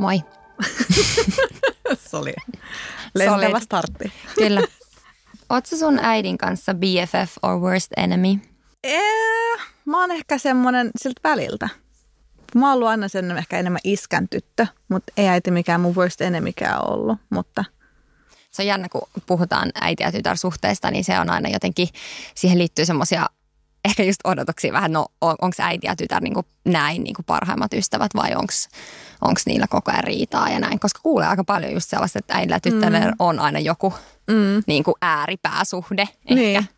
Moi. Se oli lentävä startti. Kyllä. Ootko sun äidin kanssa BFF or worst enemy? Ee, mä oon ehkä semmonen siltä väliltä. Mä oon ollut aina sen ehkä enemmän iskän tyttö, mutta ei äiti mikään mun worst enemykään ollut. Mutta Se on jännä, kun puhutaan äiti- ja tytär-suhteesta, niin se on aina jotenkin, siihen liittyy semmoisia ehkä just odotuksia vähän, no onko äiti ja tytär niin kuin näin niin kuin parhaimmat ystävät vai onko niillä koko ajan riitaa ja näin. Koska kuulee aika paljon just sellaista, että äidillä ja tyttärellä mm. on aina joku mm, niin kuin ääripääsuhde ehkä. niin.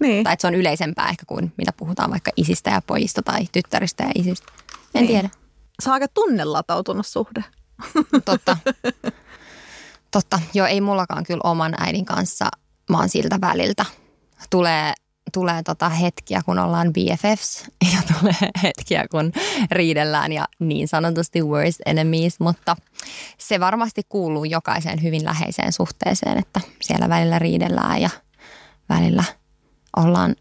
niin. Tai että se on yleisempää ehkä kuin mitä puhutaan vaikka isistä ja pojista tai tyttäristä ja isistä. En Niin. tiedä. Se on aika tunnelatautunut suhde. Totta. Totta. Joo, ei mullakaan kyllä oman äidin kanssa. Mä oon siltä väliltä. Tulee, tulee tota hetkiä, kun ollaan BFFs ja tulee hetkiä, kun riidellään ja niin sanotusti worst enemies, mutta se varmasti kuuluu jokaiseen hyvin läheiseen suhteeseen, että siellä välillä riidellään ja välillä ollaan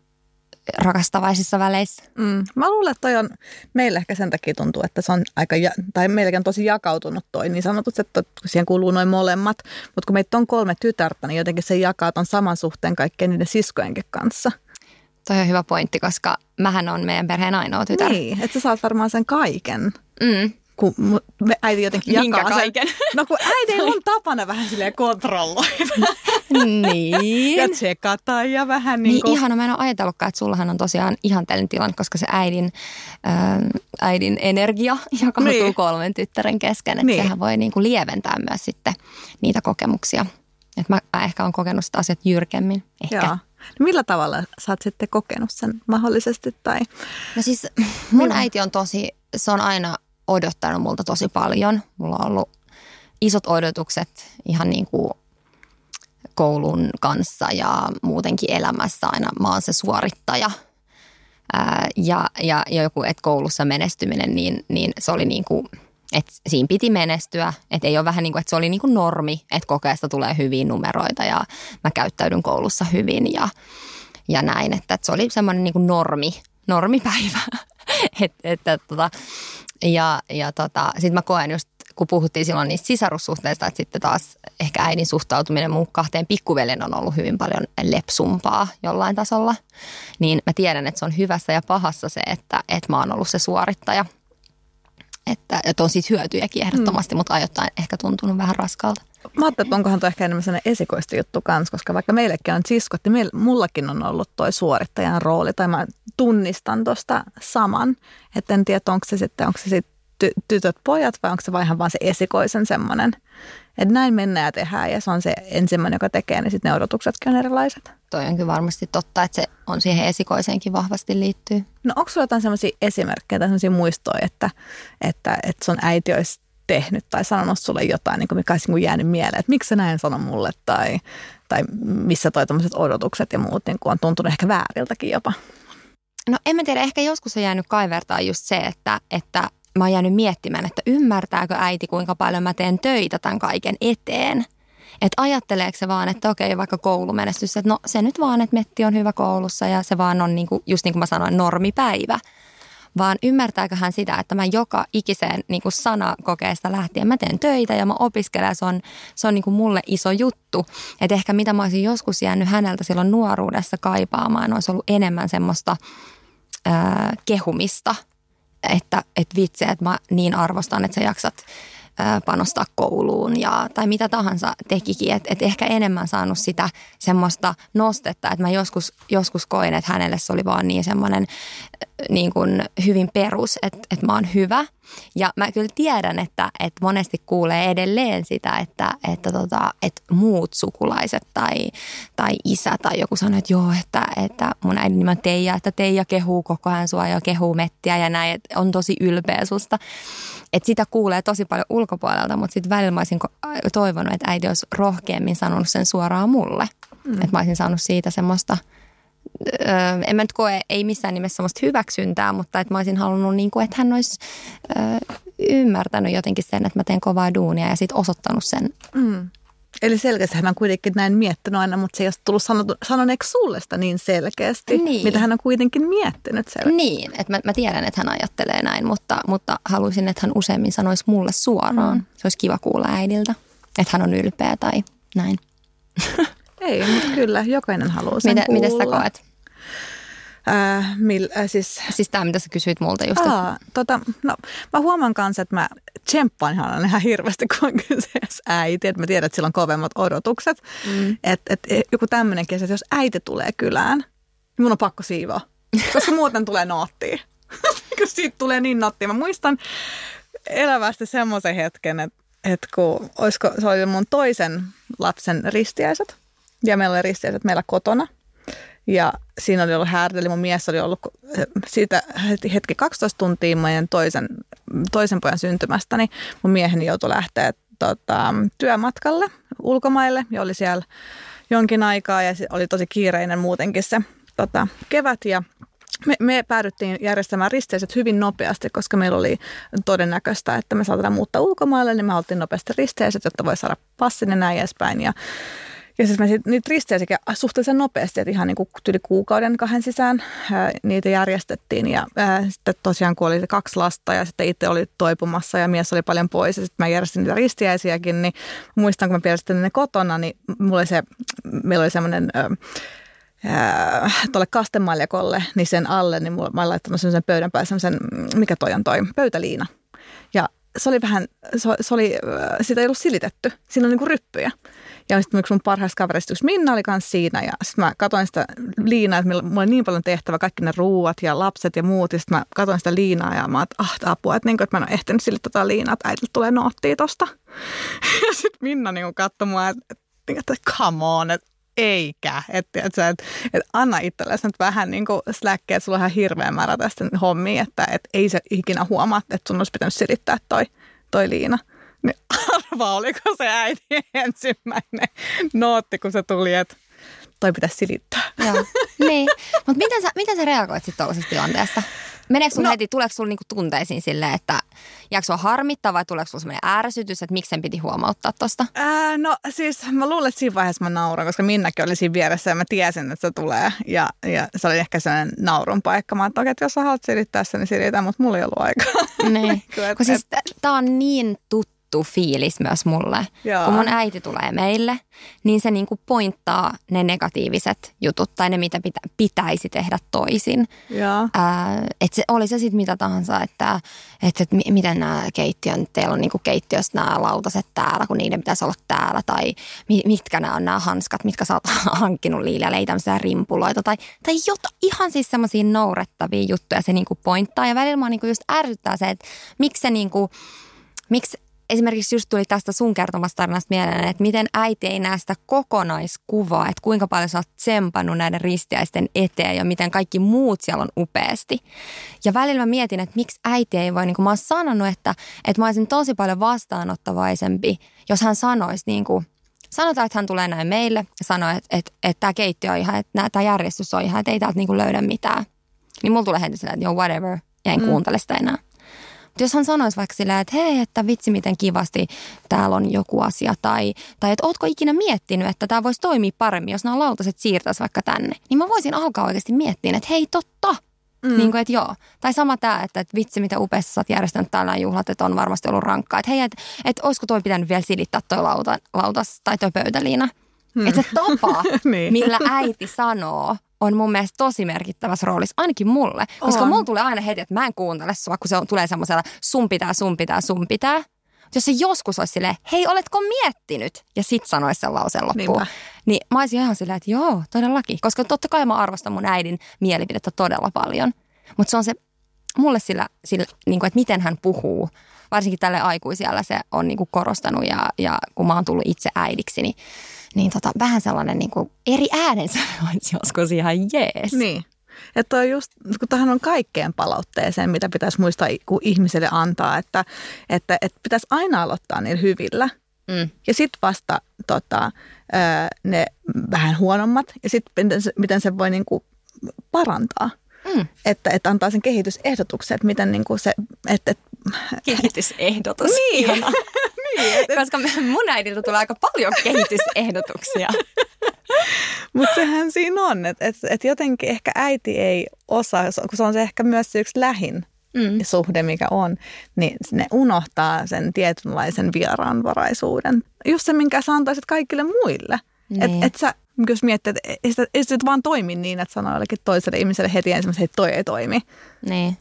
rakastavaisissa väleissä. Mm. Mä luulen, että toi on, meillä ehkä sen takia tuntuu, että se on aika, ja, tai meilläkin on tosi jakautunut toi niin sanotusti, että siihen kuuluu noin molemmat. Mutta kun meitä on kolme tytärtä, niin jotenkin se jakaa ton saman suhteen kaikkien niiden siskojenkin kanssa. Toi on hyvä pointti, koska mähän on meidän perheen ainoa tytär. Niin, että sä saat varmaan sen kaiken. Mm. kun me äiti jotenkin Minkä jakaa kaiken? sen. No kun äiti on tapana vähän silleen kontrolloida Niin. ja tsekata ja vähän niin Niin kuin... ihana, mä en ole ajatellutkaan, että sullahan on tosiaan ihanteellinen tilanne, koska se äidin, ähm, äidin energia jakautuu Niin. niin. kolmen tyttären kesken. Että Niin. niin. sehän voi niinku lieventää myös sitten niitä kokemuksia. Et mä, mä ehkä olen kokenut sitä asiat jyrkemmin. Ehkä. Joo. No millä tavalla sä oot sitten kokenut sen mahdollisesti? Tai... No siis mun Niin. äiti on tosi, se on aina odottanut multa tosi paljon. Mulla on ollut isot odotukset ihan niin kuin koulun kanssa ja muutenkin elämässä aina mä oon se suorittaja. Ää, ja, ja, ja joku, että koulussa menestyminen, niin, niin se oli niin kuin, että siinä piti menestyä. Että ei ole vähän niin kuin, että se oli niin kuin normi, että kokeesta tulee hyviä numeroita ja mä käyttäydyn koulussa hyvin ja, ja näin. Että, että se oli semmoinen niin kuin normi, normipäivä. et, että, tota, ja ja tota, sitten mä koen just, kun puhuttiin silloin niistä sisarussuhteista, että sitten taas ehkä äidin suhtautuminen mun kahteen pikkuveljen on ollut hyvin paljon lepsumpaa jollain tasolla. Niin mä tiedän, että se on hyvässä ja pahassa se, että, että mä oon ollut se suorittaja. Että, että on siitä hyötyjäkin ehdottomasti, mm. mutta ajoittain ehkä tuntunut vähän raskalta. Mä ajattelin, että onkohan toi ehkä enemmän sellainen esikoista juttu kanssa, koska vaikka meillekin on siskot, niin meil, mullakin on ollut toi suorittajan rooli, tai mä tunnistan tuosta saman. Että en tiedä, onko se sitten, onko se sitten ty- tytöt, pojat vai onko se vaan ihan vaan se esikoisen semmoinen. Että näin mennään ja tehdään ja se on se ensimmäinen, joka tekee, niin sitten ne odotuksetkin on erilaiset. Toi on kyllä varmasti totta, että se on siihen esikoiseenkin vahvasti liittyy. No onko sulla jotain sellaisia esimerkkejä tai sellaisia muistoja, että, että, että sun äiti olisi tehnyt tai sanonut sulle jotain, niin kuin mikä olisi niin jäänyt mieleen, että miksi sä näin sano mulle tai, tai missä toi tämmöiset odotukset ja muut niin kuin on tuntunut ehkä vääriltäkin jopa. No en mä tiedä, ehkä joskus on jäänyt kaivertaa just se, että, että mä oon jäänyt miettimään, että ymmärtääkö äiti, kuinka paljon mä teen töitä tämän kaiken eteen. Että ajatteleeko se vaan, että okei, vaikka koulumenestys, että no se nyt vaan, että Metti on hyvä koulussa ja se vaan on niinku, just niin kuin mä sanoin, normipäivä. Vaan ymmärtääkö hän sitä, että mä joka ikiseen niin sanakokeesta lähtien mä teen töitä ja mä opiskelen ja se on, se on niin kuin mulle iso juttu. Että ehkä mitä mä olisin joskus jäänyt häneltä silloin nuoruudessa kaipaamaan, olisi ollut enemmän semmoista ää, kehumista. Että et vitsi, että mä niin arvostan, että sä jaksat panostaa kouluun ja, tai mitä tahansa tekikin. Että et ehkä enemmän saanut sitä semmoista nostetta, että mä joskus, joskus koin, että hänelle se oli vaan niin semmoinen niin kuin hyvin perus, että, että mä oon hyvä. Ja mä kyllä tiedän, että, että monesti kuulee edelleen sitä, että, että, tota, että muut sukulaiset tai, tai isä tai joku sanoo, että joo, että, että mun äidin nimi on Teija, että Teija kehuu koko ajan sua ja kehuu mettiä ja näin, että on tosi ylpeä susta. Että sitä kuulee tosi paljon ulkopuolelta, mutta sitten välillä mä olisin toivonut, että äiti olisi rohkeammin sanonut sen suoraan mulle. Mm. Että mä olisin saanut siitä semmoista öö, en mä nyt koe, ei missään nimessä semmoista hyväksyntää, mutta että mä olisin halunnut, niin kuin, että hän olisi öö, ymmärtänyt jotenkin sen, että mä teen kovaa duunia ja sitten osoittanut sen Mm. Eli selkeästi hän on kuitenkin näin miettinyt aina, mutta se ei ole tullut sanoneeksi sulle sitä niin selkeästi, Niin. mitä hän on kuitenkin miettinyt selkeästi. Niin, että mä, mä tiedän, että hän ajattelee näin, mutta, mutta haluaisin, että hän useammin sanoisi mulle suoraan. Mm. Se olisi kiva kuulla äidiltä, että hän on ylpeä tai näin. Ei, mutta kyllä, jokainen haluaa sen Mitä, kuulla. miten sä koet? Äh, mil, äh, siis, Siis tämä, mitä sä kysyit multa just. että- aa, tota, no, mä huomaan kanssa, että mä tsemppaan ihan, ihan hirveästi, kun on kyseessä äiti. Että mä tiedän, että sillä on kovemmat odotukset. Mm. Että et, joku tämmöinen kesä, että jos äiti tulee kylään, niin mun on pakko siivoa. Koska muuten tulee noottia. siitä tulee niin nottia. Mä muistan elävästi semmoisen hetken, että, että kun olisiko, se oli mun toisen lapsen ristiäiset. Ja meillä oli ristiäiset meillä kotona. Ja siinä oli ollut häärtä, eli mun mies oli ollut siitä hetki 12 tuntia meidän toisen, toisen pojan syntymästä, niin mun mieheni joutui lähteä tota, työmatkalle ulkomaille ja oli siellä jonkin aikaa ja oli tosi kiireinen muutenkin se tota, kevät ja me, me päädyttiin järjestämään risteiset hyvin nopeasti, koska meillä oli todennäköistä, että me saatetaan muuttaa ulkomaille, niin me haluttiin nopeasti risteiset, jotta voi saada passin ja näin edespäin. Ja ja siis me sit, niitä risteisiä suhteellisen nopeasti, että ihan niin kuin yli kuukauden kahden sisään ää, niitä järjestettiin. Ja ää, sitten tosiaan kun oli se kaksi lasta ja sitten itse oli toipumassa ja mies oli paljon pois ja sitten mä järjestin niitä ristiäisiäkin, niin muistan kun mä järjestin ne kotona, niin mulla se, meillä oli semmoinen tuolle kastemaljakolle, niin sen alle, niin mulla, mä olin laittanut semmoisen pöydän päälle semmoisen, mikä toi on toi, pöytäliina. Ja se oli vähän, se, se oli, sitä ei ollut silitetty, siinä oli niinku ryppyjä. Ja sitten yksi mun parhaista kavereista, yksi Minna oli kanssa siinä. Ja sitten mä katsoin sitä liinaa, että mulla oli niin paljon tehtävä, kaikki ne ruuat ja lapset ja muut. Ja sitten mä katsoin sitä liinaa ja mä että ah, apua, että, niinku, että mä en ole ehtinyt silittää tota liinaa, että äidiltä tulee noottia tosta. Ja sitten Minna niinku katsoi mua, että, että come on, että eikä. Että, että, että, että anna itsellesi nyt vähän niin kuin släkkeä, että sulla on ihan hirveä määrä tästä hommia, että, että ei se ikinä huomaa, että sun olisi pitänyt silittää toi, toi liina. Niin arvaa, oliko se äiti ensimmäinen nootti, kun se tuli, että toi pitäisi silittää. Joo. niin. Mutta miten sä, miten sä reagoit sitten tuollaisessa tilanteessa? Meneekö sun no. heti, tuleeko sulla niinku tunteisiin silleen, että jääkö sua harmittaa vai tuleeko sulla sellainen ärsytys, että miksi sen piti huomauttaa tosta? Ää, no siis mä luulen, että siinä vaiheessa mä nauran, koska Minnakin oli siinä vieressä ja mä tiesin, että se tulee. Ja, ja se oli ehkä sellainen naurun paikka. Mä ajattelin, että jos sä haluat silittää sen, niin silitään, mutta mulla ei ollut aikaa. Niin. Kun siis tää on niin tuttu fiilis myös mulle. Joo. Kun mun äiti tulee meille, niin se niinku pointtaa ne negatiiviset jutut tai ne, mitä pitä, pitäisi tehdä toisin. Että se oli se sitten mitä tahansa, että, että, että mi- miten nämä keittiön, teillä on niinku keittiössä nämä lautaset täällä, kun niiden pitäisi olla täällä, tai mi- mitkä nämä on nämä hanskat, mitkä sä oot hankkinut liilalle, ei tämmöisiä rimpuloita, tai, tai jota, ihan siis semmoisia nourettavia juttuja se niinku pointtaa, ja välillä mua niinku just ärsyttää se, että miksi se niinku, miksi esimerkiksi just tuli tästä sun kertomasta tarinasta mieleen, että miten äiti ei näe sitä kokonaiskuvaa, että kuinka paljon sä oot tsempannut näiden ristiäisten eteen ja miten kaikki muut siellä on upeasti. Ja välillä mä mietin, että miksi äiti ei voi, niin kuin mä oon sanonut, että, että mä olisin tosi paljon vastaanottavaisempi, jos hän sanoisi niin kuin, sanotaan, että hän tulee näin meille ja sanoo, että, että, että tämä keittiö on ihan, että tämä järjestys on ihan, että ei täältä niin kuin löydä mitään. Niin mulla tulee heti silleen, että joo, whatever, ja en mm. kuuntele sitä enää. Mutta jos hän sanoisi vaikka silleen, että hei, että vitsi miten kivasti täällä on joku asia, tai, tai että ootko ikinä miettinyt, että tämä voisi toimia paremmin, jos nämä lautaset siirtäisi vaikka tänne, niin mä voisin alkaa oikeasti miettiä, että hei totta, Mm. Niin kuin, että joo. Tai sama tämä, että, että vitsi mitä upeassa sä oot järjestänyt täällä juhlat, että on varmasti ollut rankkaa. Että hei, että, että olisiko toi pitänyt vielä silittää toi lauta, lautas tai toi pöytäliina. Mm. Että se tapa, Niin. millä äiti sanoo, on mun mielestä tosi merkittävässä roolissa, ainakin mulle. Koska On. mulla tulee aina heti, että mä en kuuntele sua, kun se on, tulee semmoisella sun pitää, sun pitää, sun pitää. Jos se joskus olisi silleen, hei, oletko miettinyt? Ja sit sanoisi sen lauseen loppuun. Niinpä. Niin mä olisin ihan silleen, että joo, todellakin. Koska totta kai mä arvostan mun äidin mielipidettä todella paljon. Mutta se on se, mulle sillä, sillä niin kuin, että miten hän puhuu, varsinkin tälle aikuisiellä se on niin kuin korostanut ja, ja kun mä oon tullut itse äidiksi, niin, niin tota, vähän sellainen niin kuin eri äänensä olisi joskus ihan jees. Niin. Että on just, kun tähän on kaikkeen palautteeseen, mitä pitäisi muistaa kun ihmiselle antaa, että, että, että pitäisi aina aloittaa niillä hyvillä. Mm. Ja sitten vasta tota, ne vähän huonommat ja sitten miten se, miten se voi niinku parantaa. Mm. Että, että antaa sen kehitysehdotuksen, että miten niinku se, että, että Kehitysehdotus. Niin. Et, Koska mun äidiltä tulee aika paljon kehitysehdotuksia. Mutta sehän siinä on, että et, et jotenkin ehkä äiti ei osaa, kun se on se ehkä myös se yksi lähin mm. suhde, mikä on, niin ne unohtaa sen tietynlaisen vieraanvaraisuuden. Just se, minkä sä antaisit kaikille muille. Niin. Että et sä, jos miettii, että ei sitä, ei sitä vaan toimi niin, että sanoo jollekin toiselle ihmiselle heti ensimmäisenä, että toi ei toimi. Niin.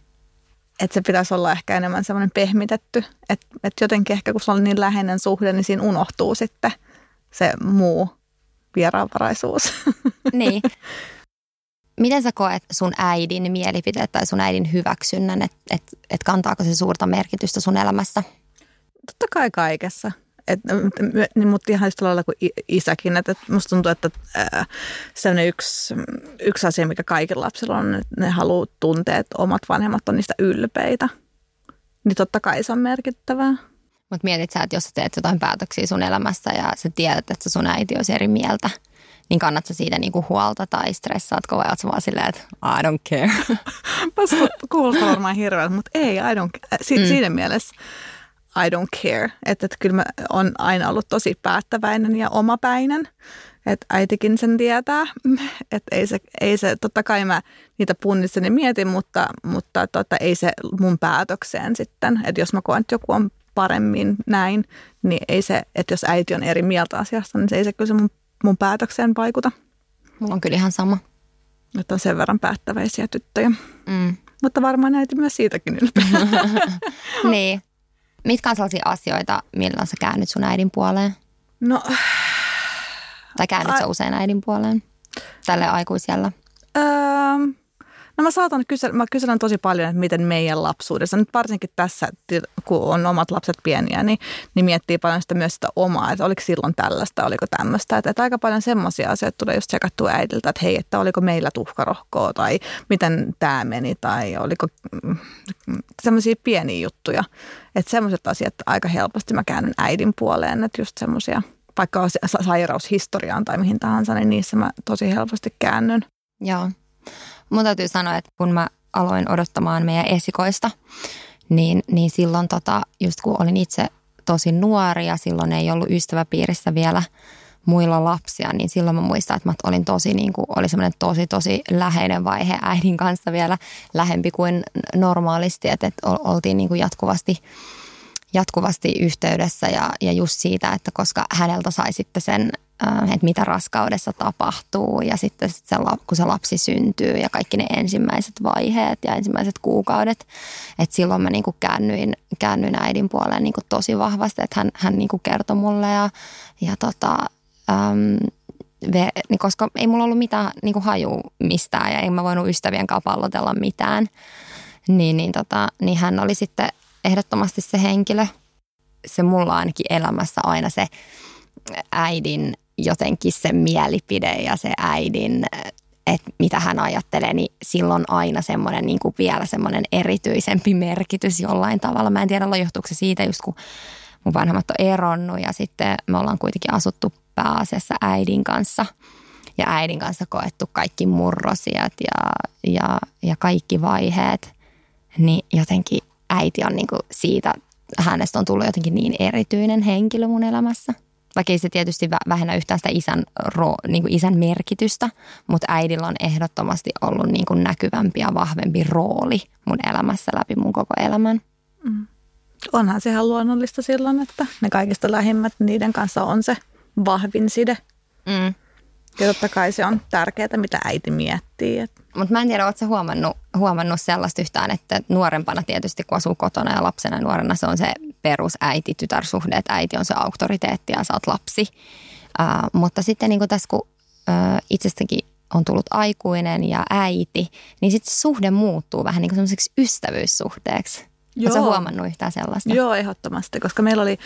Että se pitäisi olla ehkä enemmän semmoinen pehmitetty. Että et jotenkin ehkä kun se on niin läheinen suhde, niin siinä unohtuu sitten se muu vieraanvaraisuus. Niin. Miten sä koet sun äidin mielipiteet tai sun äidin hyväksynnän, että et, et kantaako se suurta merkitystä sun elämässä? Totta kai kaikessa. Et, niin, mutta ihan yhtä lailla kuin isäkin. Että, että musta tuntuu, että ää, sellainen yksi, yksi asia, mikä kaikilla lapsilla on, että ne haluaa tuntea, että omat vanhemmat on niistä ylpeitä. Niin totta kai se on merkittävää. Mutta mietit sä, että jos sä teet jotain päätöksiä sun elämässä ja sä tiedät, että sun äiti olisi eri mieltä, niin kannatko siitä niinku huolta tai stressaatko vai ootko vaan silleen, että I don't care? Kuulostaa varmaan hirveältä, mutta ei, I don't, si- mm. siinä mielessä I don't care. Että, että kyllä mä on aina ollut tosi päättäväinen ja omapäinen. Että äitikin sen tietää. Että ei se, ei se, totta kai mä niitä punnitsen ja mietin, mutta, mutta tota, ei se mun päätökseen sitten. Että jos mä koen, että joku on paremmin näin, niin ei se, että jos äiti on eri mieltä asiasta, niin se ei se kyllä se mun, mun päätökseen vaikuta. Mulla on kyllä ihan sama. Että on sen verran päättäväisiä tyttöjä. Mm. Mutta varmaan äiti myös siitäkin ylpeä. niin. Mitkä on sellaisia asioita, milloin sä käännyt sun äidin puoleen? No... Tai käännyt sä usein äidin puoleen? Tälle aikuisella? Öö, No mä saatan kysellä, mä kyselen tosi paljon, että miten meidän lapsuudessa, nyt varsinkin tässä, kun on omat lapset pieniä, niin, niin miettii paljon sitä myös sitä omaa, että oliko silloin tällaista, oliko tämmöistä. Että, että aika paljon semmoisia asioita tulee just sekattua äidiltä, että hei, että oliko meillä tuhkarohkoa tai miten tämä meni tai oliko mm, semmoisia pieniä juttuja. Että semmoiset asiat aika helposti mä käännyn äidin puoleen, että just semmoisia vaikka sairaushistoriaan tai mihin tahansa, niin niissä mä tosi helposti käännyn. Joo. Mun täytyy sanoa, että kun mä aloin odottamaan meidän esikoista, niin, niin silloin tota, just kun olin itse tosi nuori ja silloin ei ollut ystäväpiirissä vielä muilla lapsia, niin silloin mä muistan, että mä olin tosi, niin kuin, oli semmoinen tosi, tosi läheinen vaihe äidin kanssa vielä lähempi kuin normaalisti, että, että oltiin niin kuin jatkuvasti jatkuvasti yhteydessä ja, ja just siitä, että koska häneltä sai sitten sen että mitä raskaudessa tapahtuu ja sitten se, kun se lapsi syntyy ja kaikki ne ensimmäiset vaiheet ja ensimmäiset kuukaudet. Että silloin mä niinku käännyin, käännyin äidin puoleen niinku tosi vahvasti, että hän, hän niinku kertoi mulle ja, ja tota, äm, ve, niin koska ei mulla ollut mitään niinku haju mistään ja en mä voinut ystävien kanssa pallotella mitään, niin, niin, tota, niin hän oli sitten ehdottomasti se henkilö, se mulla ainakin elämässä aina se äidin jotenkin se mielipide ja se äidin, että mitä hän ajattelee, niin silloin aina semmoinen niin kuin vielä semmoinen erityisempi merkitys jollain tavalla. Mä en tiedä, johtuuko se siitä just kun mun vanhemmat on eronnut ja sitten me ollaan kuitenkin asuttu pääasiassa äidin kanssa. Ja äidin kanssa koettu kaikki murrosiat ja, ja, ja kaikki vaiheet, niin jotenkin äiti on niin kuin siitä, hänestä on tullut jotenkin niin erityinen henkilö mun elämässä – vaikka ei se tietysti vähennä yhtään sitä isän, ro, niin kuin isän merkitystä, mutta äidillä on ehdottomasti ollut niin kuin näkyvämpi ja vahvempi rooli mun elämässä läpi mun koko elämän. Mm. Onhan se ihan luonnollista silloin, että ne kaikista lähimmät, niiden kanssa on se vahvin side. Mm. Ja totta kai se on tärkeää, mitä äiti miettii. Mutta mä en tiedä, ootko huomannut, huomannut sellaista yhtään, että nuorempana tietysti kun asuu kotona ja lapsena ja nuorena se on se perusäiti-tytärsuhde, että äiti on se auktoriteetti ja sä oot lapsi. Uh, mutta sitten niin tässä kun uh, itsestäkin on tullut aikuinen ja äiti, niin sitten suhde muuttuu vähän niin kuin ystävyyssuhteeksi. Oletko huomannut yhtään sellaista? Joo, ehdottomasti, koska meillä oli,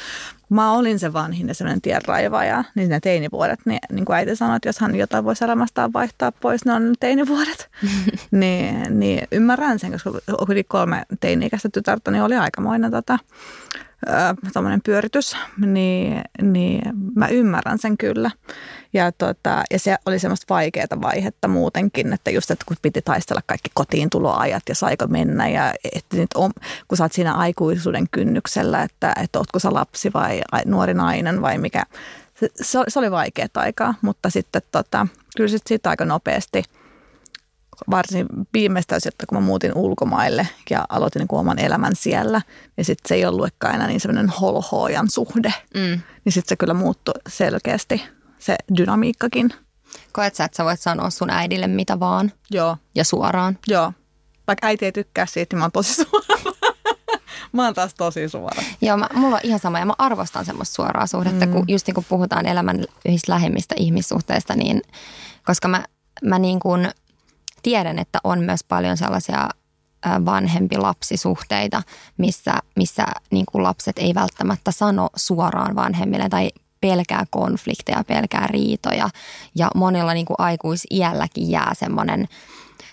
mä olin se vanhin ja sellainen tienraivaja, niin ne teinivuodet, niin, niin kuin äiti sanoi, että jos hän jotain voisi elämästään vaihtaa pois, ne on teinivuodet. niin, niin ymmärrän sen, koska oli kolme teini-ikäistä tytärtä, niin oli aikamoinen tota, tämmöinen pyöritys, niin, niin mä ymmärrän sen kyllä. Ja, tota, ja se oli semmoista vaikeaa vaihetta muutenkin, että just, että kun piti taistella kaikki kotiin tuloajat ja saiko mennä ja että nyt on, kun sä oot siinä aikuisuuden kynnyksellä, että, että ootko sä lapsi vai nuori nainen vai mikä. Se, se oli vaikeaa aikaa, mutta sitten tota, kyllä sitten siitä aika nopeasti – varsin viimeistään sitten, kun mä muutin ulkomaille ja aloitin niin oman elämän siellä, niin sitten se ei ollutkaan enää niin semmoinen holhoojan suhde. Mm. Niin sitten se kyllä muuttui selkeästi, se dynamiikkakin. Koet sä, että sä voit sanoa sun äidille mitä vaan? Joo. Ja suoraan? Joo. Vaikka äiti ei tykkää siitä, niin mä oon tosi suora. mä oon taas tosi suora. Joo, mä, mulla on ihan sama ja mä arvostan semmoista suoraa suhdetta, mm. kun just niin kun puhutaan elämän yhdistä lähimmistä ihmissuhteista, niin koska mä, mä niin kuin – tiedän, että on myös paljon sellaisia vanhempi lapsisuhteita, missä, missä niin kuin lapset ei välttämättä sano suoraan vanhemmille tai pelkää konflikteja, pelkää riitoja. Ja monilla niin kuin aikuisiälläkin jää semmoinen,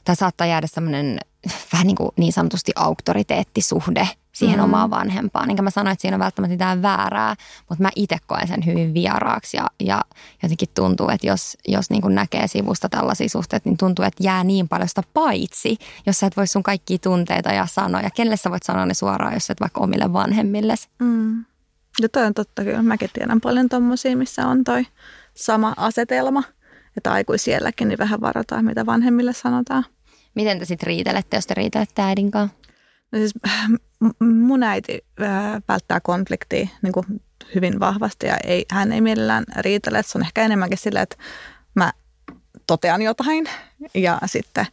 tai saattaa jäädä semmoinen vähän niin, kuin niin sanotusti auktoriteettisuhde siihen mm. omaan vanhempaan. Enkä mä sano, että siinä on välttämättä mitään väärää, mutta mä itse koen sen hyvin vieraaksi ja, ja jotenkin tuntuu, että jos, jos niin kuin näkee sivusta tällaisia suhteita, niin tuntuu, että jää niin paljon sitä paitsi, jos sä et voi sun kaikkia tunteita ja sanoja. Kenelle sä voit sanoa ne suoraan, jos et vaikka omille vanhemmille? Mm. Ja toi on totta kyllä. Mäkin tiedän paljon tommosia, missä on toi sama asetelma, että aikuisielläkin niin vähän varataan, mitä vanhemmille sanotaan. Miten te sitten riitelette, jos te riitelette äidin kanssa? No siis mun äiti välttää konfliktia niin kuin hyvin vahvasti ja ei, hän ei mielellään riitele. Se on ehkä enemmänkin silleen, että mä totean jotain ja sitten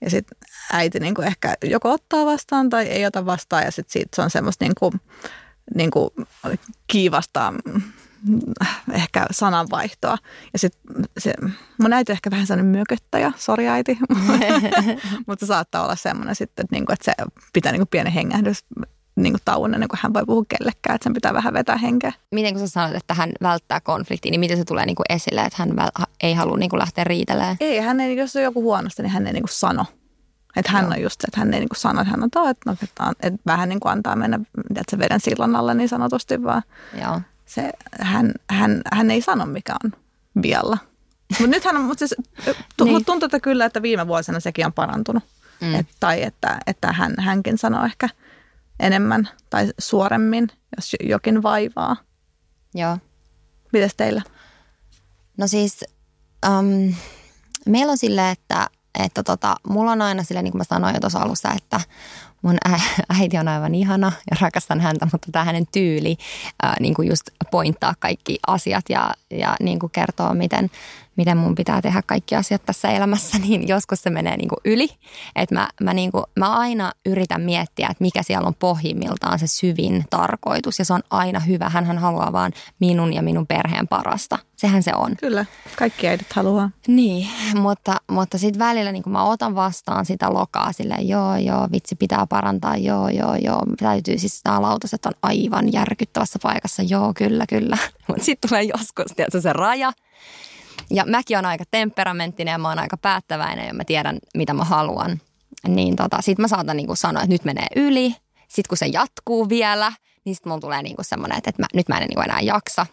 ja sit äiti niin kuin ehkä joko ottaa vastaan tai ei ota vastaan ja sitten se on semmoista niin kuin, niin kuin kiivasta ehkä sananvaihtoa. Ja sitten se, mun äiti on ehkä vähän sellainen myököttäjä, sori äiti, mutta se saattaa olla semmoinen sitten, että, niinku, että se pitää niinku pienen hengähdys niin tauon ennen kuin hän voi puhua kellekään, että sen pitää vähän vetää henkeä. Miten kun sä sanoit, että hän välttää konfliktia, niin miten se tulee niin kuin esille, että hän ei halua niin kuin lähteä riitelemään? Ei, hän ei, jos on joku huonosta, niin hän ei niin kuin sano. Että hän Joo. on just se, että hän ei niin kuin sano, että hän on että, no, että, että vähän niin kuin antaa mennä että se veden sillan alle niin sanotusti, vaan Joo se, hän, hän, hän ei sano, mikä on vialla. Mutta nythän on, mutta siis, niin. mut tuntuu että kyllä, että viime vuosina sekin on parantunut. Mm. Et, tai että, että hän, hänkin sanoo ehkä enemmän tai suoremmin, jos jokin vaivaa. Joo. Mites teillä? No siis, um, meillä on silleen, että, että tota, mulla on aina silleen, niin kuin mä sanoin jo tuossa alussa, että mun äiti on aivan ihana ja rakastan häntä, mutta tämä hänen tyyli ää, niin kuin just pointtaa kaikki asiat ja, ja niin kuin kertoo, miten, miten mun pitää tehdä kaikki asiat tässä elämässä, niin joskus se menee niin kuin yli. Että mä, mä, niin kuin, mä aina yritän miettiä, että mikä siellä on pohjimmiltaan se syvin tarkoitus ja se on aina hyvä. Hän haluaa vaan minun ja minun perheen parasta. Sehän se on. Kyllä, kaikki äidit haluaa. Niin, mutta, mutta sitten välillä niin mä otan vastaan sitä lokaa silleen, joo, joo, vitsi pitää parantaa, joo, joo, joo. Täytyy siis nämä lautaset on aivan järkyttävässä paikassa, joo, kyllä, kyllä. Mutta sitten tulee joskus, tiedätkö, se raja. Ja mäkin on aika temperamenttinen ja mä oon aika päättäväinen ja mä tiedän, mitä mä haluan. Niin tota, sit mä saatan niinku sanoa, että nyt menee yli. Sitten kun se jatkuu vielä, niin sitten mulla tulee niinku semmoinen, että, mä, nyt mä en niinku enää jaksa.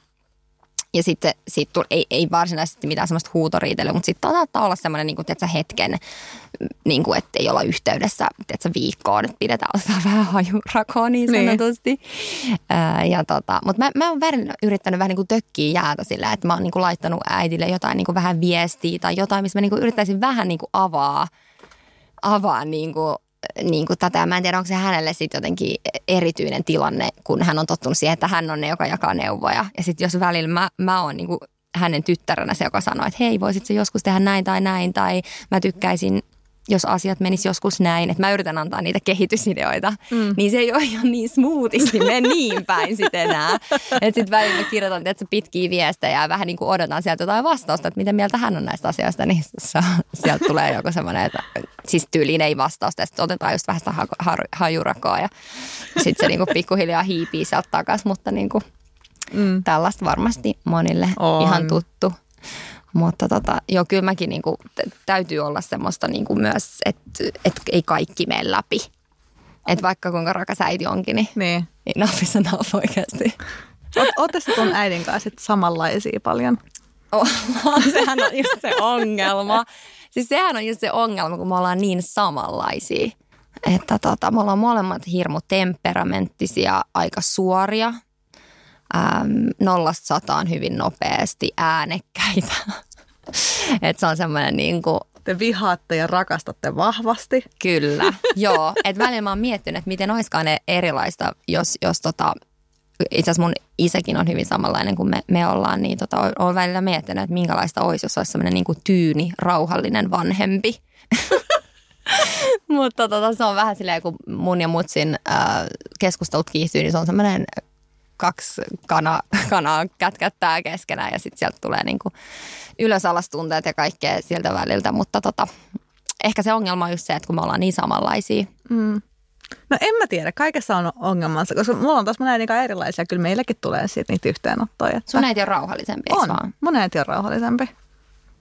Ja sitten sit tuli, ei, ei varsinaisesti mitään semmoista huutoriitelyä, mutta sitten saattaa olla semmoinen niin kuin, tiedätkö, hetken, niin kuin, että ei olla yhteydessä tiedätkö, viikkoon, että pidetään osaa vähän hajurakoa niin, niin. sanotusti. Niin. ja tota, mutta mä, mä oon välillä yrittänyt vähän niin kuin tökkiä jäätä sillä, että mä oon niin kuin laittanut äidille jotain niin kuin vähän viestiä tai jotain, missä mä niin kuin yrittäisin vähän niin kuin avaa, avaa niin kuin niin kuin tätä. Mä en tiedä, onko se hänelle sitten jotenkin erityinen tilanne, kun hän on tottunut siihen, että hän on ne, joka jakaa neuvoja. Ja sitten jos välillä mä, mä oon niin kuin hänen tyttärenä se, joka sanoo, että hei, voisit se joskus tehdä näin tai näin, tai mä tykkäisin jos asiat menis joskus näin, että mä yritän antaa niitä kehitysideoita, mm. niin se ei ole ihan niin smoothisti mene niin päin sitten enää. Että sitten välillä kirjoitan että pitkiä viestejä ja vähän niin kuin odotan sieltä jotain vastausta, että mitä mieltä hän on näistä asioista, niin sieltä tulee joku semmoinen, että siis tyyliin ei vastausta ja sitten otetaan just vähän sitä hajurakoa ja sitten se niin kuin pikkuhiljaa hiipii sieltä takaisin, mutta niin kuin mm. tällaista varmasti monille on. ihan tuttu. Mutta tota, joo, kyllä mäkin niinku, täytyy olla semmoista niinku myös, että et ei kaikki mene läpi. Että vaikka kuinka rakas äiti onkin, niin, Niin. enough is enough oikeasti. Ootte tuon äidin kanssa sit samanlaisia paljon? sehän on just se ongelma. Siis sehän on just se ongelma, kun me ollaan niin samanlaisia. Että tota, me ollaan molemmat hirmu temperamenttisia, aika suoria. Ähm, nollasta sataan hyvin nopeasti, äänekkäitä. että se on semmoinen niin kuin, Te vihaatte ja rakastatte vahvasti. kyllä, joo. Että välillä mä oon miettinyt, että miten olisikaan ne erilaista, jos, jos tota, itse asiassa mun isäkin on hyvin samanlainen kuin me, me ollaan, niin tota, olen välillä miettinyt, että minkälaista olisi, jos olisi semmoinen niin kuin tyyni, rauhallinen vanhempi. Mutta tota, se on vähän silleen, kun mun ja mutsin äh, keskustelut kiihtyy, niin se on semmoinen kaksi kana, kanaa kätkättää keskenään ja sitten sieltä tulee niin kuin ylösalastunteet ja kaikkea siltä väliltä. Mutta tota, ehkä se ongelma on just se, että kun me ollaan niin samanlaisia, Mm. No en mä tiedä, kaikessa on ongelmansa, koska mulla on taas mun äidin erilaisia. Kyllä meilläkin tulee siitä niitä yhteenottoja. Että sun äiti on rauhallisempi, on. vaan? Mun äiti on rauhallisempi.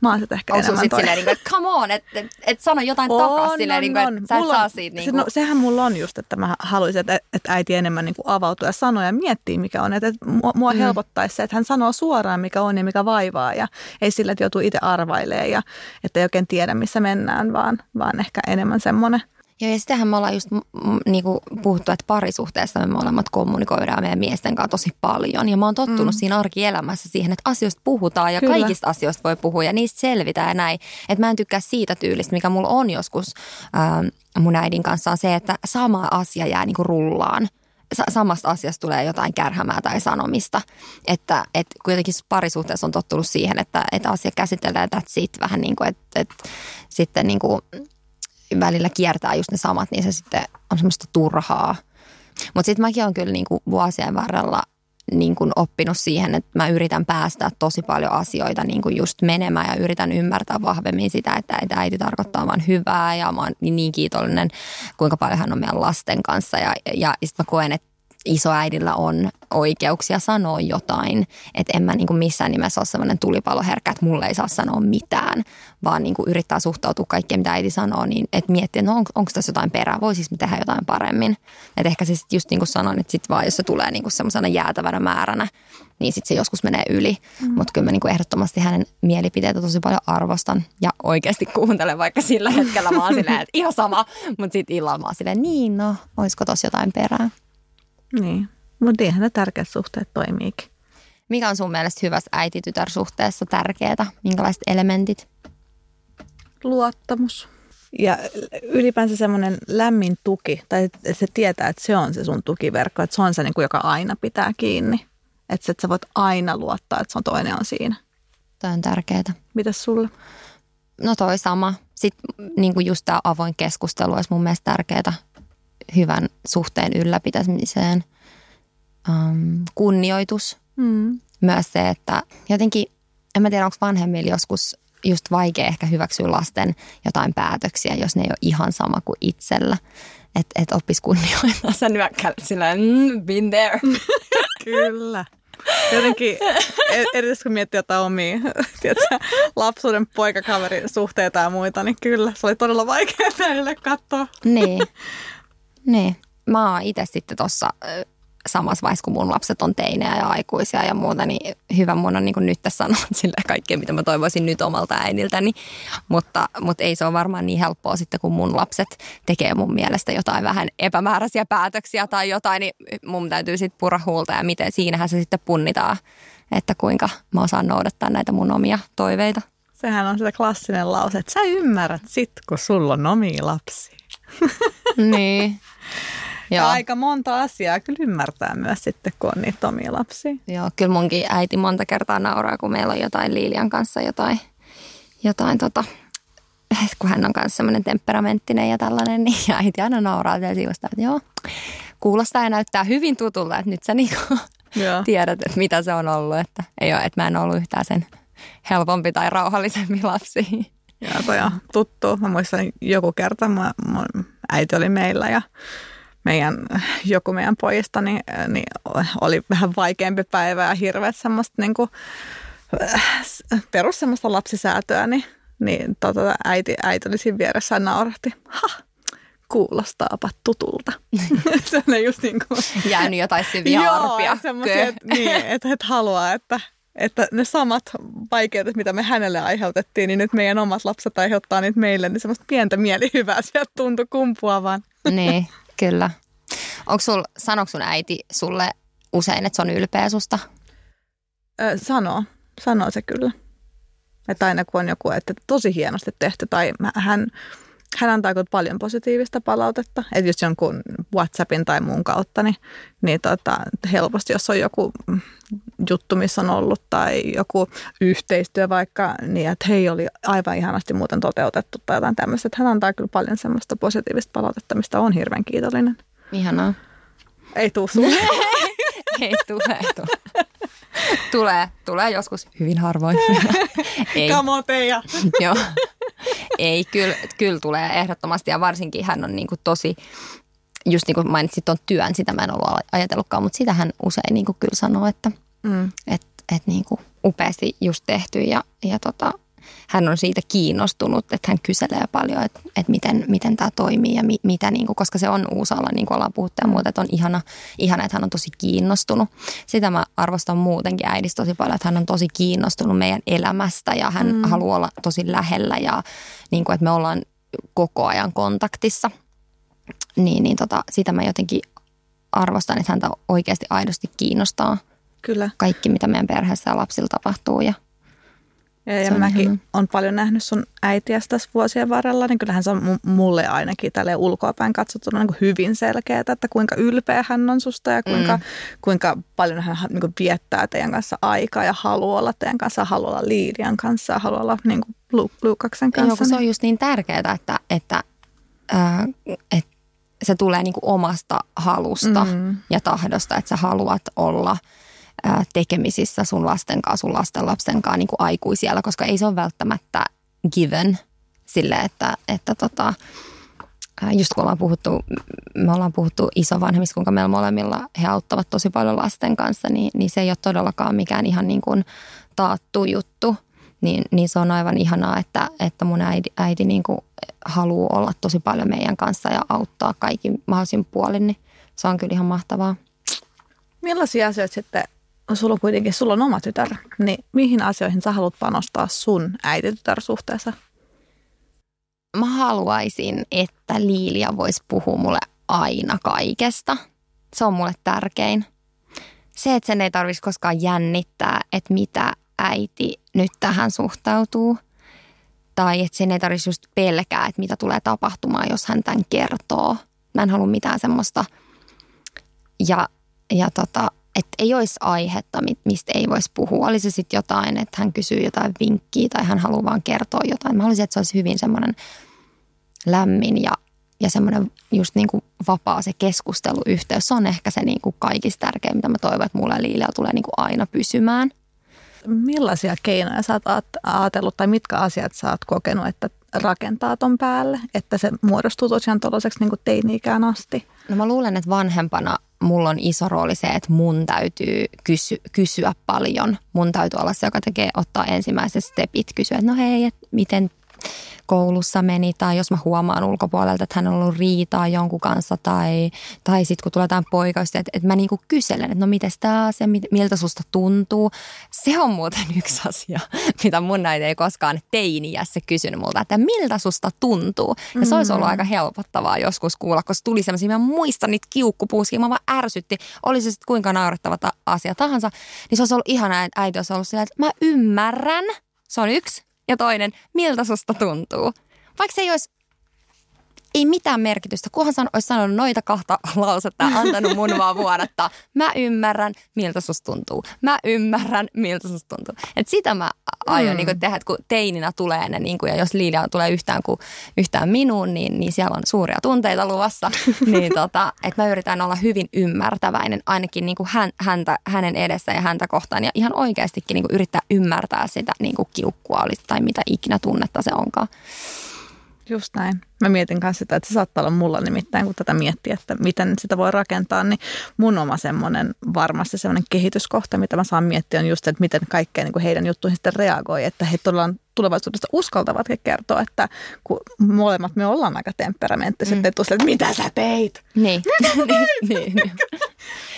Mä oon sitten ehkä Onko sulla enemmän sitten toi. silleen, niin kuin, että come on, että et, et sano jotain takas silleen, niin kuin, että sä et saa on- siitä. se- Niin kuin, no, sehän mulla on just, että mä haluaisin, että, että äiti enemmän niin kuin avautuu ja sanoo ja miettii, mikä on. Että, että mua, mua Mm. helpottaisi se, että hän sanoo suoraan, mikä on ja mikä vaivaa. Ja ei sillä, että joutuu itse arvailemaan ja että ei oikein tiedä, missä mennään, vaan, vaan ehkä enemmän semmoinen. Joo, ja sitähän me ollaan just m- niinku puhuttu, että parisuhteessa me molemmat kommunikoidaan meidän miesten kanssa tosi paljon. Ja mä oon tottunut mm. siinä arkielämässä siihen, että asioista puhutaan ja Kyllä. Kaikista asioista voi puhua ja niistä selvitään ja näin. Että mä en tykkää siitä tyylistä, mikä mulla on joskus ähm, mun äidin kanssa, on se, että sama asia jää niinku rullaan. Sa- samasta asiasta tulee jotain kärhämää tai sanomista. Että, että kuitenkin parisuhteessa on tottunut siihen, että, että asia käsitellään that's it. Vähän niin kuin, että, että sitten niin kuin välillä kiertää just ne samat, niin se sitten on semmoista turhaa. Mutta sitten mäkin olen kyllä niinku vuosien varrella niinku oppinut siihen, että mä yritän päästä tosi paljon asioita niinku just menemään ja yritän ymmärtää vahvemmin sitä, että äiti tarkoittaa vaan hyvää ja mä oon niin kiitollinen, kuinka paljon hän on meidän lasten kanssa ja, ja sitten mä koen, että isoäidillä on oikeuksia sanoa jotain. Että en mä niin kuin missään nimessä ole sellainen tulipaloherkkä, että mulle ei saa sanoa mitään, vaan niin kuin yrittää suhtautua kaikkeen, mitä äiti sanoo, niin että miettiä, no on, onko tässä jotain perää, voisis me tehdä jotain paremmin. Että ehkä se sitten just niin kuin sanoin, että sit vaan jos se tulee niin kuin semmoisena jäätävänä määränä, niin sitten se joskus menee yli. Mm. Mutta kyllä mä niin kuin ehdottomasti hänen mielipiteitä tosi paljon arvostan ja oikeasti kuuntelen, vaikka sillä hetkellä mä oon silleen, että ihan sama, mutta sitten illalla mä oon silleen, niin no, olisiko tossa jotain perää. Niin. Mutta niinhän ne tärkeät suhteet toimiikin. Mikä on sun mielestä hyvässä äiti-tytär-suhteessa tärkeää? Minkälaiset elementit? Luottamus. Ja ylipäänsä semmoinen lämmin tuki, tai että se tietää, että se on se sun tukiverkko, että se on se, niin kuin, joka aina pitää kiinni. Että sä voit aina luottaa, että se on toinen on siinä. Toi on tärkeää. Mitäs sulle? No toi sama. Sitten niin kuin just tämä avoin keskustelu olisi mun mielestä tärkeää hyvän suhteen ylläpitämiseen. Um, kunnioitus. Mm. Myös se, että jotenkin, en mä tiedä onko vanhemmilla joskus just vaikea ehkä hyväksyä lasten jotain päätöksiä, jos ne ei ole ihan sama kuin itsellä. Että et oppisi kunnioittaa. Sä nyökkäät silleen, mm, been there. Kyllä. Jotenkin, e- erityisesti kun miettii jotain omia tiedätkö, lapsuuden poikakaverin suhteita ja muita, niin kyllä, se oli todella vaikea näille katsoa. niin. Niin. Mä oon itse sitten tuossa samassa vaiheessa, kun mun lapset on teinejä ja aikuisia ja muuta, niin hyvä mun on niin nyt sanoa sille kaikkea, mitä mä toivoisin nyt omalta äidiltäni. Mutta, mutta ei se ole varmaan niin helppoa sitten, kun mun lapset tekee mun mielestä jotain vähän epämääräisiä päätöksiä tai jotain, niin mun täytyy sitten pura huulta ja miten siinähän se sitten punnitaan, että kuinka mä osaan noudattaa näitä mun omia toiveita. Sehän on sitä klassinen lause, että sä ymmärrät sit, kun sulla on omia lapsia. niin. Ja Joo. aika monta asiaa kyllä ymmärtää myös sitten, kun on niitä omia lapsia. Joo, kyllä munkin äiti monta kertaa nauraa, kun meillä on jotain Liilian kanssa jotain, jotain tota, kun hän on kanssa semmoinen temperamenttinen ja tällainen, niin äiti aina nauraa siellä sivusta, että joo, kuulostaa ja näyttää hyvin tutulta, että nyt sä niinku Joo. tiedät, että mitä se on ollut, että ei ole, että mä en ollut yhtään sen helpompi tai rauhallisempi lapsi. Ja toi on tuttu. Mä muistan joku kerta, mä, mun äiti oli meillä ja meidän, joku meidän pojista niin, niin oli vähän vaikeampi päivä ja hirveät semmoista niin kuin, perus semmoista lapsisäätöä, niin, niin tota, äiti, äiti oli siinä vieressä ja naurahti. Ha, kuulostaapa tutulta. se on just niin kuin... Jäänyt jotain syviä Joo, arpia. että, niin, että, että haluaa, että, että ne samat vaikeudet, mitä me hänelle aiheutettiin, niin nyt meidän omat lapset aiheuttaa niitä meille, niin semmoista pientä mielihyvää sieltä tuntui kumpuavan. niin, kyllä. Onko sul, sanoiko sun äiti sulle usein, että se on ylpeä susta? Ö, sanoo, sanoo se kyllä. Että aina kun on joku, että tosi hienosti tehty tai hän, hän antaa paljon positiivista palautetta. Että jos jonkun WhatsAppin tai muun kautta, niin, niin tota, helposti jos on joku juttu, missä on ollut tai joku yhteistyö vaikka, niin että hei oli aivan ihanasti muuten toteutettu tai jotain tämmöistä. Että hän antaa kyllä paljon semmoista positiivista palautetta, mistä on hirveän kiitollinen. Ihanaa. Ei tuu sulle. Ei tule, tule. Tulee, tulee joskus hyvin harvoin. Ei. Come on, Teija. Joo. Ei, kyllä, kyllä tulee ehdottomasti ja varsinkin hän on niin kuin tosi, just niin kuin mainitsit tuon työn, sitä mä en ollut ajatellutkaan, mutta sitä hän usein niin kuin kyllä sanoo, että mm. et, et niin kuin upeasti just tehty ja, ja tota, hän on siitä kiinnostunut, että hän kyselee paljon, että, että miten, miten tämä toimii ja mi, mitä, niin kuin, koska se on uusi ala, niin kuin ollaan puhuttu ja muuta, että on ihana, ihana, että hän on tosi kiinnostunut. Sitä mä arvostan muutenkin äidistä tosi paljon, että hän on tosi kiinnostunut meidän elämästä ja hän mm. haluaa olla tosi lähellä ja niin kuin, että me ollaan koko ajan kontaktissa. Niin, niin tota, sitä mä jotenkin arvostan, että häntä oikeasti aidosti kiinnostaa Kyllä. kaikki, mitä meidän perheessä ja lapsilla tapahtuu ja – ja, ja mäkin ihana. on paljon nähnyt sun äitiäsi tässä vuosien varrella, niin kyllähän se on mulle ainakin tälle ulkoapäin katsottuna niin kuin hyvin selkeää, että kuinka ylpeä hän on susta ja kuinka, mm. kuinka paljon hän niin kuin viettää teidän kanssa aikaa ja haluaa olla teidän kanssa, haluaa olla Liilian kanssa ja haluaa olla niin kuin Luukaksen kanssa. Joo, se on just niin tärkeää, että, että, äh, että se tulee niin kuin omasta halusta mm. ja tahdosta, että sä haluat olla – tekemisissä sun lasten kanssa, sun lasten lapsen kanssa niin kuin aikuisiellä, koska ei se ole välttämättä given sille, että, että tota, just kun ollaan puhuttu, me ollaan puhuttu isovanhemmista, kuinka meillä molemmilla he auttavat tosi paljon lasten kanssa, niin, niin se ei ole todellakaan mikään ihan niin kuin taattu juttu. Niin, niin se on aivan ihanaa, että, että mun äiti, äiti niin kuin haluaa olla tosi paljon meidän kanssa ja auttaa kaikin mahdollisin puolin, niin se on kyllä ihan mahtavaa. Millaisia asioita sitten sulla kuitenkin, sulla on oma tytär, niin mihin asioihin sä haluat panostaa sun äititytär-suhteessa? Mä haluaisin, että Liilia voisi puhua mulle aina kaikesta. Se on mulle tärkein. Se, että sen ei tarvitsisi koskaan jännittää, että mitä äiti nyt tähän suhtautuu. Tai että sen ei tarvitsisi just pelkää, että mitä tulee tapahtumaan, jos hän tämän kertoo. Mä en halua mitään semmoista. Ja, ja tota, että ei olisi aihetta, mistä ei voisi puhua. Olisi se sitten jotain, että hän kysyy jotain vinkkiä tai hän haluaa vaan kertoa jotain. Mä haluaisin, että se olisi hyvin semmoinen lämmin ja, ja semmoinen just niin kuin vapaa se keskusteluyhteys. Se on ehkä se niin kuin kaikista tärkein, mitä mä toivon, että mulle ja tulee niin kuin aina pysymään. Millaisia keinoja sä oot ajatellut tai mitkä asiat sä oot kokenut, että rakentaa ton päälle, että se muodostuu tosiaan tuollaiseksi niin teini-ikään asti? No mä luulen, että vanhempana mulla on iso rooli se, että mun täytyy kysy, kysyä paljon. Mun täytyy olla se, joka tekee ottaa ensimmäiset stepit, kysyä, että no hei, että miten koulussa meni tai jos mä huomaan ulkopuolelta, että hän on ollut riitaa jonkun kanssa tai, tai sitten kun tulee jotain poikausta, että, että mä niinku kyselen, että no miten tämä asia, miltä susta tuntuu. Se on muuten yksi asia, mitä mun näitä ei koskaan teiniässä kysynyt multa, että miltä susta tuntuu. Ja se olisi ollut mm. aika helpottavaa joskus kuulla, koska tuli sellaisia, mä muistan niitä kiukkupuuskia, mä vaan ärsytti, oli se sitten kuinka naurettava ta- asia tahansa, niin se olisi ollut ihanaa, että äiti olisi ollut sillä, että mä ymmärrän, se on yksi. Ja toinen, miltä susta tuntuu? Vaikka se ei olisi ei mitään merkitystä, kunhan san, olisi sanonut noita kahta lausetta ja antanut mun vaan vuodattaa. Mä ymmärrän, miltä susta tuntuu. Mä ymmärrän, miltä susta tuntuu. Et sitä mä aion mm. niin tehdä, että kun teininä tulee ne, niin kuin, ja jos Liilia tulee yhtään, kuin, yhtään minuun, niin, niin siellä on suuria tunteita luvassa. niin tota, että mä yritän olla hyvin ymmärtäväinen ainakin niin kuin hän, häntä, hänen edessä ja häntä kohtaan. Ja ihan oikeastikin niin kuin yrittää ymmärtää sitä niin kuin kiukkua tai mitä ikinä tunnetta se onkaan. Just näin. Mä mietin kanssa sitä, että se saattaa olla mulla nimittäin, kun tätä miettii, että miten sitä voi rakentaa, niin mun oma semmoinen varmasti semmoinen kehityskohta, mitä mä saan miettiä, on just, että miten kaikkea niin kuin heidän juttuihin sitten reagoi, että he todella tulevaisuudesta uskaltavat kertoa, että kun molemmat me ollaan aika temperamenttiset, mm. että, että mitä sä teit? Niin. Mitä sä teit? niin, niin.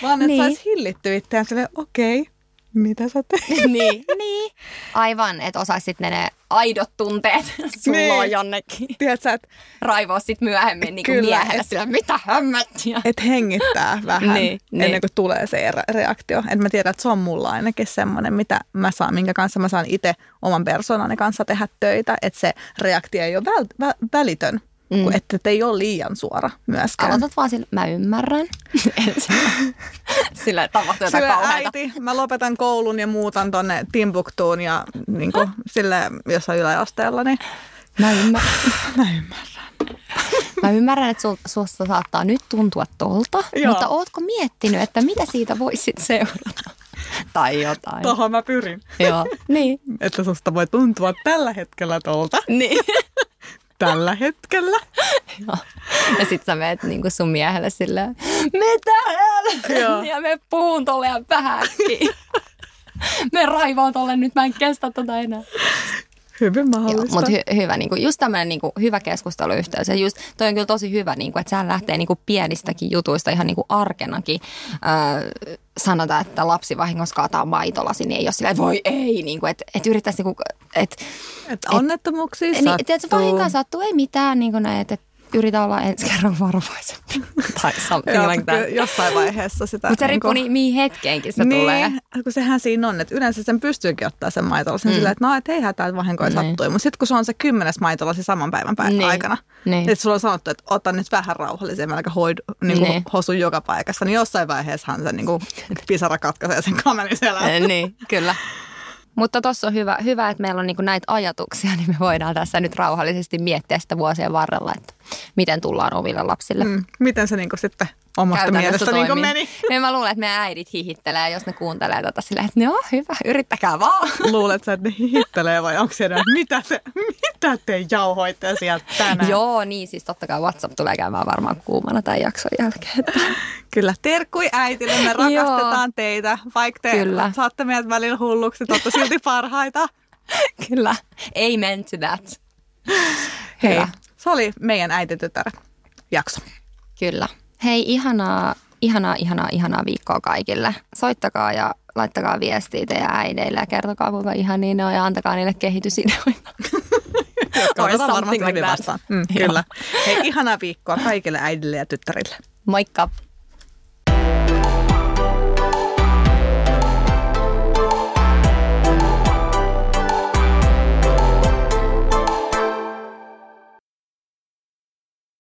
Vaan että Niin. saisi hillittyä itseään silleen, okei, okay, mitä sä teit? niin, niin. Aivan, että osaisit ne, ne aidot tunteet sulla Niin. on jonnekin. Tiedätkö, että Raivoa sit myöhemmin niin kuin Kyllä, miehelle et- sillä, mitä hämmättiä. et hengittää vähän Niin, ennen niin. kuin tulee se re- reaktio. Et mä tiedän, että se on mulla ainakin semmoinen, mitä mä saan, minkä kanssa mä saan itse oman persoonani kanssa tehdä töitä, että se reaktio ei ole väl, vä, välitön, Mm. että et ei ole liian suora myöskään. Aloitat vaan sillä, mä ymmärrän. sillä, sillä tapahtuu jotain kauheita. äiti, mä lopetan koulun ja muutan tonne Timbuktuun ja niin kuin, sille jossain yläasteella, niin Mä ymmärrän. mä ymmärrän. Mä ymmärrän, että sul, susta saattaa nyt tuntua tolta, Joo. mutta ootko miettinyt, että mitä siitä voisit seurata? tai jotain. Tohon mä pyrin. Joo. Niin. Että susta voi tuntua tällä hetkellä tolta. niin. Tällä hetkellä. Joo. Ja sit sä meet niinku sun miehelle silleen, mitä Joo. ja me puhun tolle ja vähänkin. me raivoon tolle nyt, mä en kestä tota enää. Hyvin Joo, mahdollista. mutta hy- hyvä, niinku, just tämmöinen niinku, hyvä keskusteluyhteys. Ja just toi on kyllä tosi hyvä, niinku, että sehän lähtee niinku, pienistäkin jutuista ihan niinku, arkenakin. Öö, sanotaan, että lapsi vahingossa kaataa maitolasi, niin ei ole silleen, voi ei, niinku, että et yrittäisi, niinku, että Että onnettomuuksia niin, sattuu. tiedätkö, vahinkoa sattuu, ei mitään, niin kuin että et yritä olla ensi kerran varovaisempi. tai something Joo, like that. jossain vaiheessa sitä. Mutta se riippuu niin, mihin hetkeenkin se niin, tulee. kun sehän siinä on, että yleensä sen pystyykin ottaa sen maitolasin mm. silleen, että no, et ei hätää, että vahinkoja Niin. sattui. Mutta sitten kun se on se kymmenes maitolasi saman päivän päivän Niin. aikana, Niin. että sulla on sanottu, että ota nyt vähän rauhallisemmin, eikä hoidu niin kuin Niin. hosu joka paikassa, niin jossain vaiheessahan se niin kuin pisara katkaisee sen kamelin selän. Eh, niin, kyllä. Mutta tuossa on hyvä, hyvä, että meillä on niinku näitä ajatuksia, niin me voidaan tässä nyt rauhallisesti miettiä sitä vuosien varrella, että miten tullaan omille lapsille. Mm. Miten se niin kuin sitten omasta mielestä niin kuin meni? Niin mä luulen, että meidän äidit hihittelee, jos ne kuuntelee tätä silleen, että no hyvä, yrittäkää vaan. Luulet sä, että ne hihittelee vai onko siellä, mitä te, mitä te jauhoitte sieltä tänään? Joo, niin siis totta kai WhatsApp tulee käymään varmaan kuumana tämän jakson jälkeen. Että. Kyllä, terkkui äitille, me rakastetaan teitä. Vaikka te Kyllä. saatte meidät välillä hulluksi, te olette silti parhaita. Kyllä, amen to that. Hei, Hyvä. Se oli meidän äititytär jakso. Kyllä. Hei, ihanaa, ihanaa, ihanaa, ihanaa viikkoa kaikille. Soittakaa ja laittakaa viestiä teidän äideille ja kertokaa kuinka ihania ne on ja antakaa niille kehitysideoita. Otetaan varmasti like vastaan. Mm, kyllä. Hei, ihanaa viikkoa kaikille äidille ja tyttärille. Moikka!